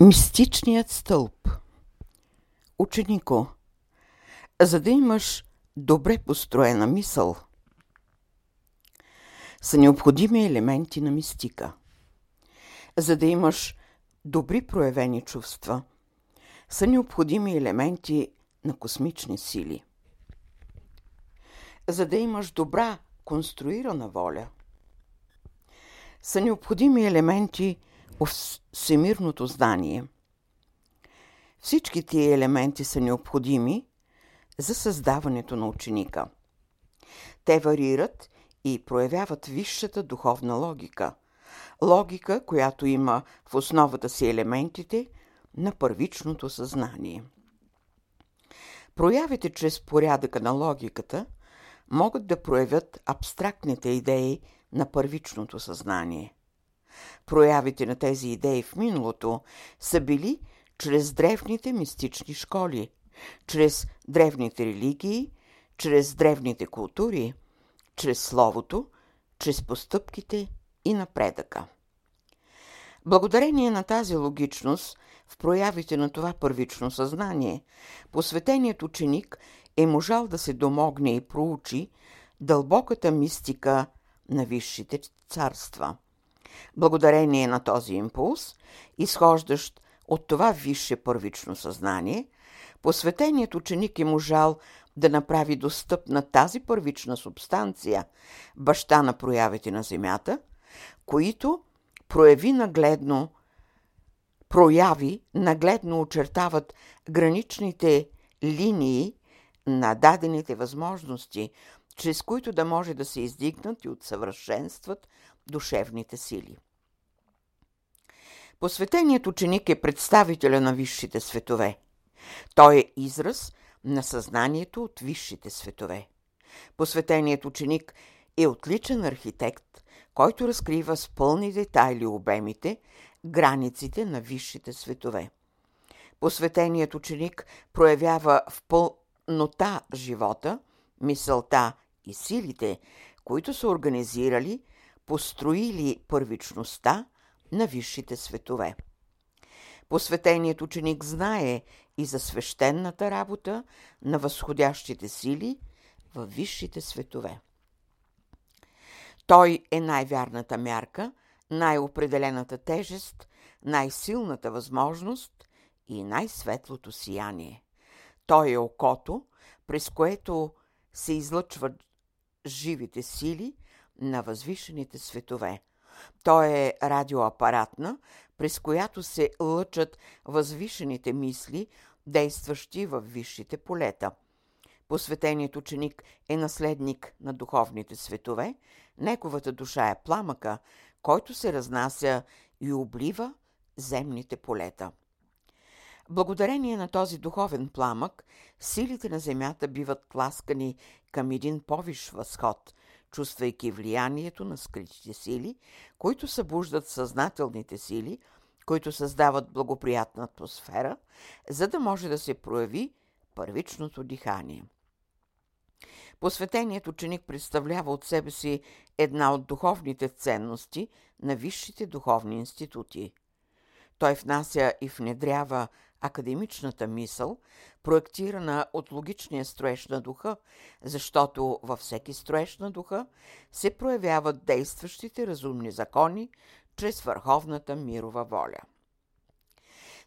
Мистичният стълб Ученико, за да имаш добре построена мисъл, са необходими елементи на мистика. За да имаш добри проявени чувства, са необходими елементи на космични сили. За да имаш добра конструирана воля, са необходими елементи – всемирното знание. Всички тия елементи са необходими за създаването на ученика. Те варират и проявяват висшата духовна логика. Логика, която има в основата си елементите на първичното съзнание. Проявите чрез порядъка на логиката могат да проявят абстрактните идеи на първичното съзнание – Проявите на тези идеи в миналото са били чрез древните мистични школи, чрез древните религии, чрез древните култури, чрез словото, чрез постъпките и напредъка. Благодарение на тази логичност в проявите на това първично съзнание, посветеният ученик е можал да се домогне и проучи дълбоката мистика на висшите царства – Благодарение на този импулс, изхождащ от това висше първично съзнание, посветеният ученик е можал да направи достъпна тази първична субстанция, баща на проявите на Земята, които прояви нагледно, прояви нагледно очертават граничните линии на дадените възможности, чрез които да може да се издигнат и отсъвършенстват душевните сили. Посветеният ученик е представителя на висшите светове. Той е израз на съзнанието от висшите светове. Посветеният ученик е отличен архитект, който разкрива с пълни детайли обемите, границите на висшите светове. Посветеният ученик проявява в пълнота живота, мисълта и силите, които са организирали – построили първичността на висшите светове. Посветеният ученик знае и за свещената работа на възходящите сили в висшите светове. Той е най-вярната мярка, най-определената тежест, най-силната възможност и най-светлото сияние. Той е окото, през което се излъчват живите сили – на възвишените светове. Той е радиоапаратна, през която се лъчат възвишените мисли, действащи в висшите полета. Посветеният ученик е наследник на духовните светове, неговата душа е пламъка, който се разнася и облива земните полета. Благодарение на този духовен пламък, силите на Земята биват тласкани към един повиш възход, чувствайки влиянието на скритите сили, които събуждат съзнателните сили, които създават благоприятна атмосфера, за да може да се прояви първичното дихание. Посветеният ученик представлява от себе си една от духовните ценности на висшите духовни институти. Той внася и внедрява академичната мисъл, проектирана от логичния строеж на духа, защото във всеки строеж на духа се проявяват действащите разумни закони чрез върховната мирова воля.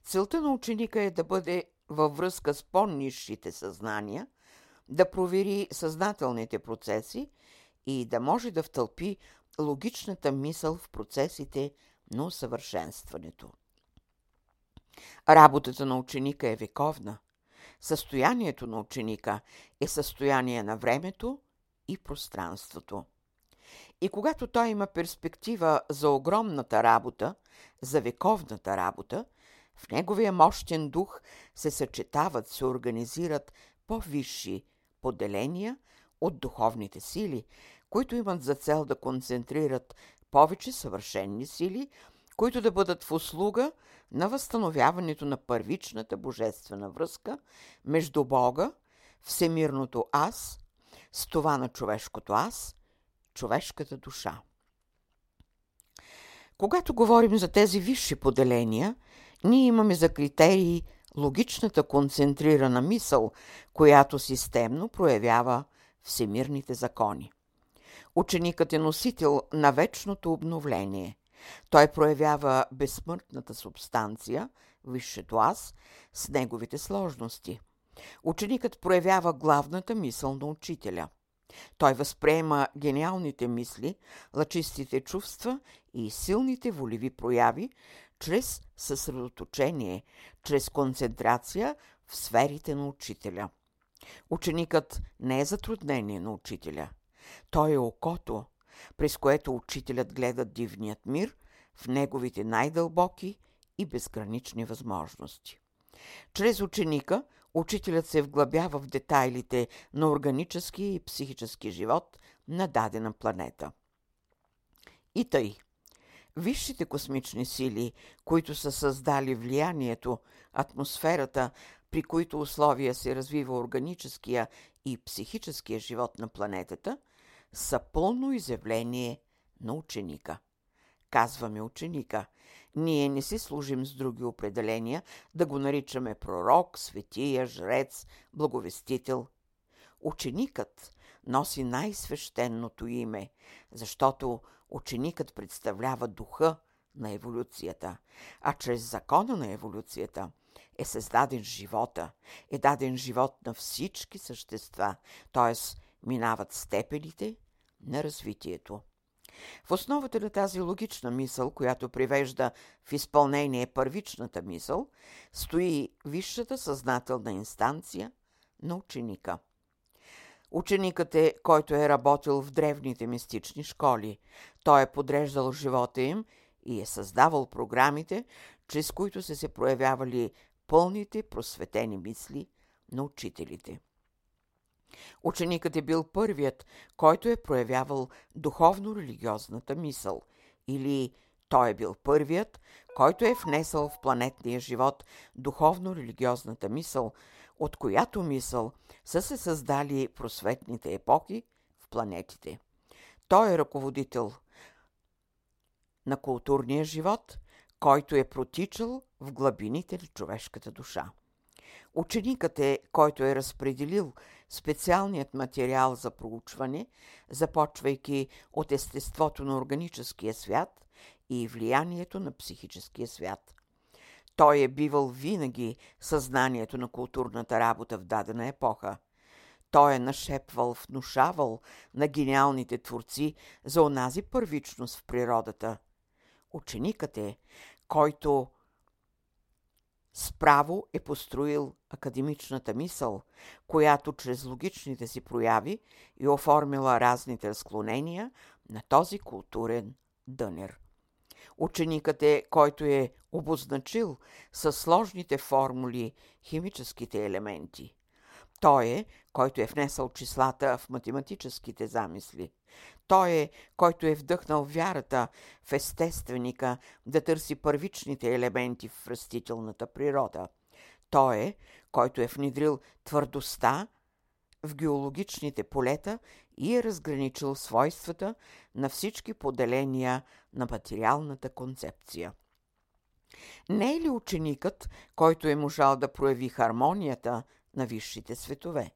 Целта на ученика е да бъде във връзка с по-низшите съзнания, да провери съзнателните процеси и да може да втълпи логичната мисъл в процесите на усъвършенстването. Работата на ученика е вековна. Състоянието на ученика е състояние на времето и пространството. И когато той има перспектива за огромната работа, за вековната работа, в неговия мощен дух се съчетават, се организират по-висши поделения от духовните сили, които имат за цел да концентрират повече съвършенни сили които да бъдат в услуга на възстановяването на първичната божествена връзка между Бога, всемирното аз, с това на човешкото аз, човешката душа. Когато говорим за тези висши поделения, ние имаме за критерии логичната концентрирана мисъл, която системно проявява всемирните закони. Ученикът е носител на вечното обновление. Той проявява безсмъртната субстанция, висшето аз, с неговите сложности. Ученикът проявява главната мисъл на учителя. Той възприема гениалните мисли, лъчистите чувства и силните волеви прояви чрез съсредоточение, чрез концентрация в сферите на учителя. Ученикът не е затруднение на учителя. Той е окото, през което учителят гледа дивният мир в неговите най-дълбоки и безгранични възможности. Чрез ученика учителят се вглъбява в детайлите на органическия и психически живот на дадена планета. И тъй – Висшите космични сили, които са създали влиянието, атмосферата, при които условия се развива органическия и психическия живот на планетата, са пълно изявление на ученика. Казваме ученика. Ние не си служим с други определения да го наричаме пророк, светия, жрец, благовестител. Ученикът носи най-свещеното име, защото ученикът представлява духа на еволюцията, а чрез закона на еволюцията е създаден живота, е даден живот на всички същества, т.е. минават степените на развитието. В основата на тази логична мисъл, която привежда в изпълнение първичната мисъл, стои висшата съзнателна инстанция на ученика – Ученикът е, който е работил в древните мистични школи. Той е подреждал живота им и е създавал програмите, чрез които са се проявявали пълните просветени мисли на учителите. Ученикът е бил първият, който е проявявал духовно-религиозната мисъл или той е бил първият, който е внесъл в планетния живот духовно-религиозната мисъл, от която мисъл са се създали просветните епохи в планетите. Той е ръководител на културния живот, който е протичал в глъбините на човешката душа. Ученикът е, който е разпределил специалният материал за проучване, започвайки от естеството на органическия свят и влиянието на психическия свят. Той е бивал винаги съзнанието на културната работа в дадена епоха. Той е нашепвал, внушавал на гениалните творци за онази първичност в природата. Ученикът е, който справо е построил академичната мисъл, която чрез логичните си прояви и оформила разните разклонения на този културен дънер. Ученикът е, който е обозначил със сложните формули химическите елементи. Той е, който е внесъл числата в математическите замисли. Той е, който е вдъхнал вярата в естественика да търси първичните елементи в растителната природа. Той е, който е внедрил твърдостта в геологичните полета и е разграничил свойствата на всички поделения на материалната концепция. Не е ли ученикът, който е можал да прояви хармонията на висшите светове?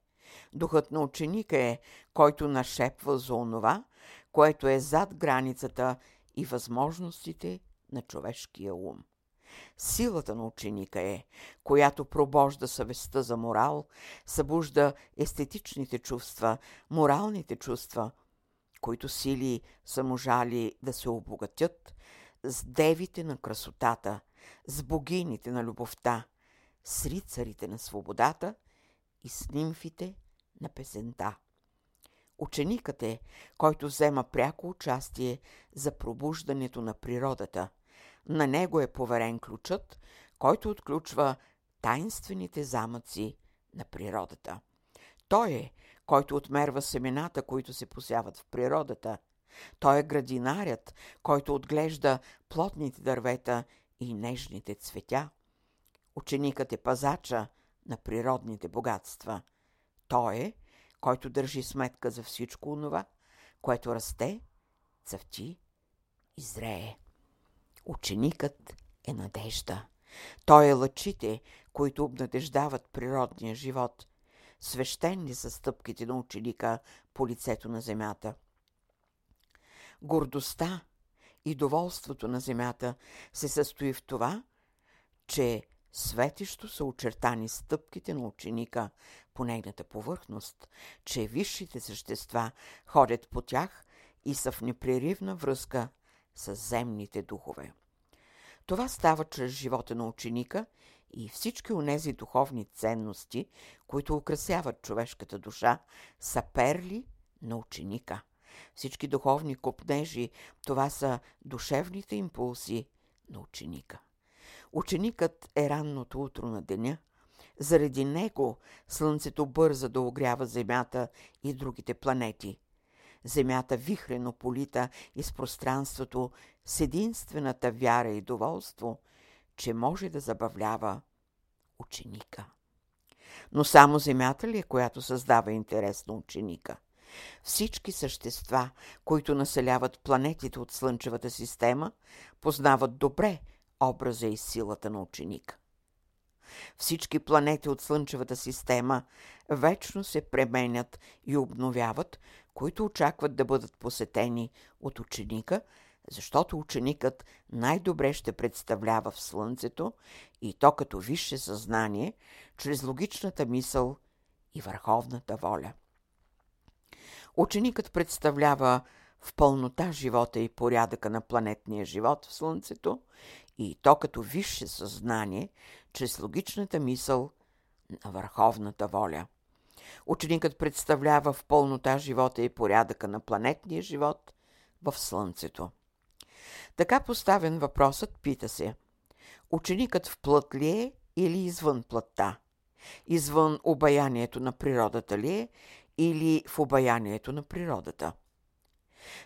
Духът на ученика е, който нашепва за онова, което е зад границата и възможностите на човешкия ум. Силата на ученика е, която пробожда съвестта за морал, събужда естетичните чувства, моралните чувства, които сили са можали да се обогатят с девите на красотата, с богините на любовта, с рицарите на свободата и с нимфите на песента. Ученикът е, който взема пряко участие за пробуждането на природата – на него е поверен ключът, който отключва тайнствените замъци на природата. Той е, който отмерва семената, които се посяват в природата. Той е градинарят, който отглежда плотните дървета и нежните цветя. Ученикът е пазача на природните богатства. Той е, който държи сметка за всичко онова, което расте, цъфти и зрее. Ученикът е надежда. Той е лъчите, които обнадеждават природния живот. Свещени са стъпките на ученика по лицето на земята. Гордостта и доволството на земята се състои в това, че светещо са очертани стъпките на ученика по нейната повърхност, че висшите същества ходят по тях и са в непреривна връзка с земните духове. Това става чрез живота на ученика и всички онези духовни ценности, които украсяват човешката душа, са перли на ученика. Всички духовни копнежи, това са душевните импулси на ученика. Ученикът е ранното утро на деня. Заради него Слънцето бърза да огрява Земята и другите планети. Земята вихрено полита из пространството с единствената вяра и доволство, че може да забавлява ученика. Но само Земята ли е, която създава интерес на ученика? Всички същества, които населяват планетите от Слънчевата система, познават добре образа и силата на ученика. Всички планети от Слънчевата система вечно се пременят и обновяват, които очакват да бъдат посетени от ученика, защото ученикът най-добре ще представлява в Слънцето и то като висше съзнание, чрез логичната мисъл и върховната воля. Ученикът представлява в пълнота живота и порядъка на планетния живот в Слънцето и то като висше съзнание, чрез логичната мисъл на върховната воля. Ученикът представлява в пълнота живота и порядъка на планетния живот в Слънцето. Така поставен въпросът пита се Ученикът в плът ли е или извън плътта? Извън обаянието на природата ли е или в обаянието на природата?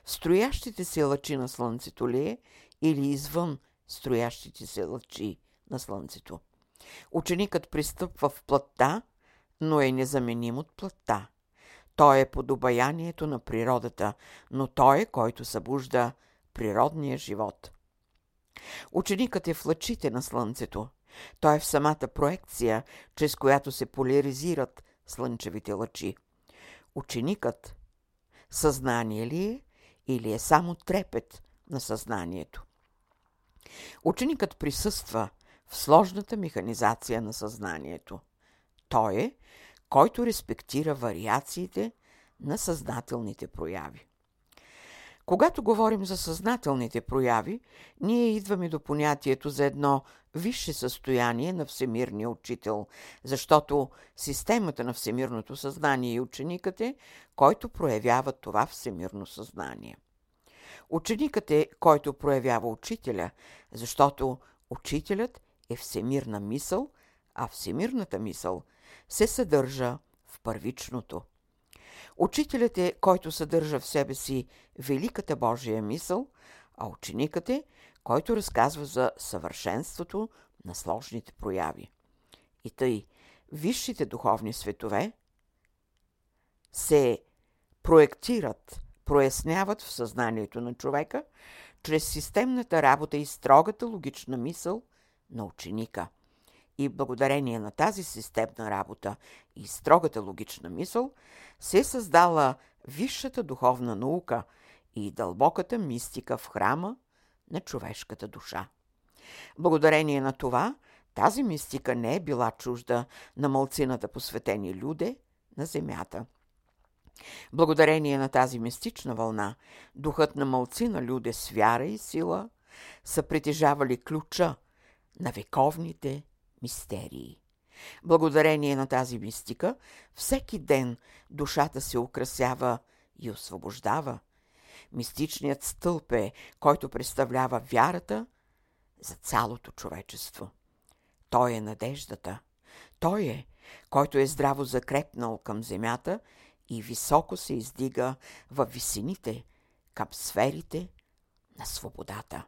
В строящите се лъчи на Слънцето ли е или извън строящите се лъчи на Слънцето? Ученикът пристъпва в плътта, но е незаменим от плътта. Той е под обаянието на природата, но той е, който събужда природния живот. Ученикът е в лъчите на Слънцето. Той е в самата проекция, чрез която се поляризират слънчевите лъчи. Ученикът съзнание ли е или е само трепет на съзнанието? Ученикът присъства в сложната механизация на съзнанието. Той е, който респектира вариациите на съзнателните прояви. Когато говорим за съзнателните прояви, ние идваме до понятието за едно висше състояние на всемирния учител, защото системата на всемирното съзнание и ученикът е, който проявява това всемирно съзнание. Ученикът е, който проявява учителя, защото учителят е всемирна мисъл, а всемирната мисъл се съдържа в първичното. Учителят е, който съдържа в себе си великата Божия мисъл, а ученикът е, който разказва за съвършенството на сложните прояви. И тъй, висшите духовни светове се проектират, проясняват в съзнанието на човека чрез системната работа и строгата логична мисъл на ученика. И благодарение на тази системна работа и строгата логична мисъл се създала висшата духовна наука и дълбоката мистика в храма на човешката душа. Благодарение на това, тази мистика не е била чужда на мълцината посветени люде на земята. Благодарение на тази мистична вълна, духът на мълцина люде с вяра и сила са притежавали ключа на вековните мистерии. Благодарение на тази мистика, всеки ден душата се украсява и освобождава. Мистичният стълб е, който представлява вярата за цялото човечество. Той е надеждата. Той е, който е здраво закрепнал към земята и високо се издига в висините, към сферите на свободата.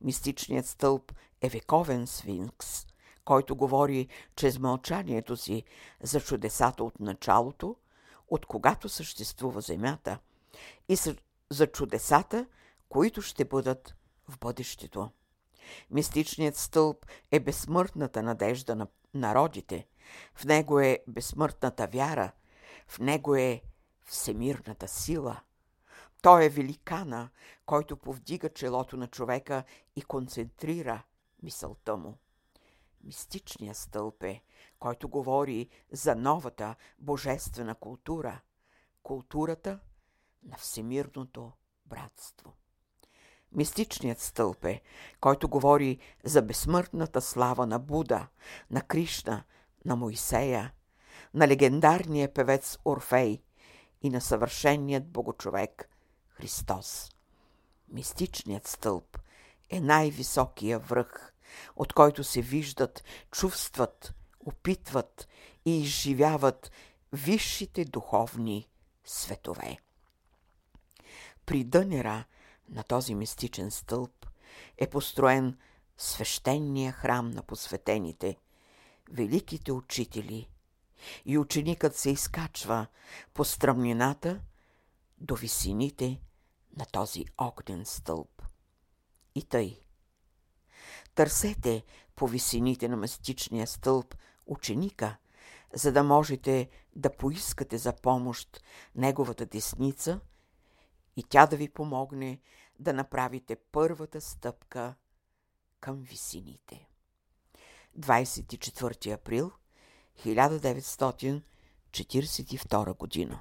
Мистичният стълб е вековен свинкс, който говори чрез мълчанието си за чудесата от началото, от когато съществува Земята, и за чудесата, които ще бъдат в бъдещето. Мистичният стълб е безсмъртната надежда на народите. В него е безсмъртната вяра. В него е всемирната сила. Той е великана, който повдига челото на човека и концентрира мисълта му. Мистичният стълб е, който говори за новата божествена култура. Културата на всемирното братство. Мистичният стълб е, който говори за безсмъртната слава на Буда, на Кришна, на Моисея, на легендарния певец Орфей и на съвършеният богочовек Христос. Мистичният стълб е най-високия връх, от който се виждат, чувстват, опитват и изживяват висшите духовни светове. При дънера на този мистичен стълб е построен свещения храм на посветените, великите учители, и ученикът се изкачва по стръмнината до висините на този огнен стълб. И тъй. Търсете по висините на мистичния стълб ученика, за да можете да поискате за помощ неговата десница и тя да ви помогне да направите първата стъпка към висините. 24 април 1942 година